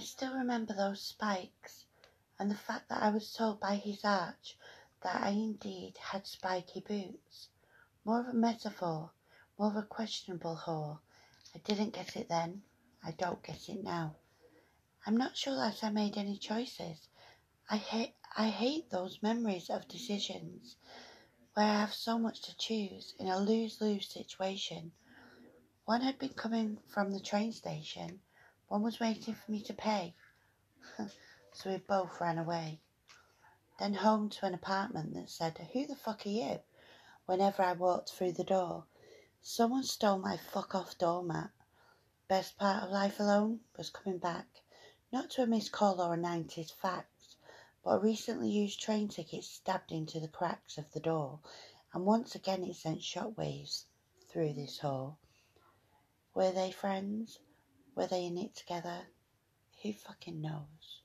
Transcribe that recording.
still remember those spikes, and the fact that I was told by his arch that I indeed had spiky boots. More of a metaphor, more of a questionable whore. I didn't get it then. I don't get it now. I'm not sure that I made any choices. I hate I hate those memories of decisions where I have so much to choose in a lose-lose situation. One had been coming from the train station, one was waiting for me to pay. so we both ran away. Then home to an apartment that said, Who the fuck are you? whenever I walked through the door. Someone stole my fuck off doormat. Best part of life alone was coming back, not to a missed call or a 90s fax, but a recently used train ticket stabbed into the cracks of the door, and once again it sent shockwaves through this hall. Were they friends? Were they in it together? Who fucking knows?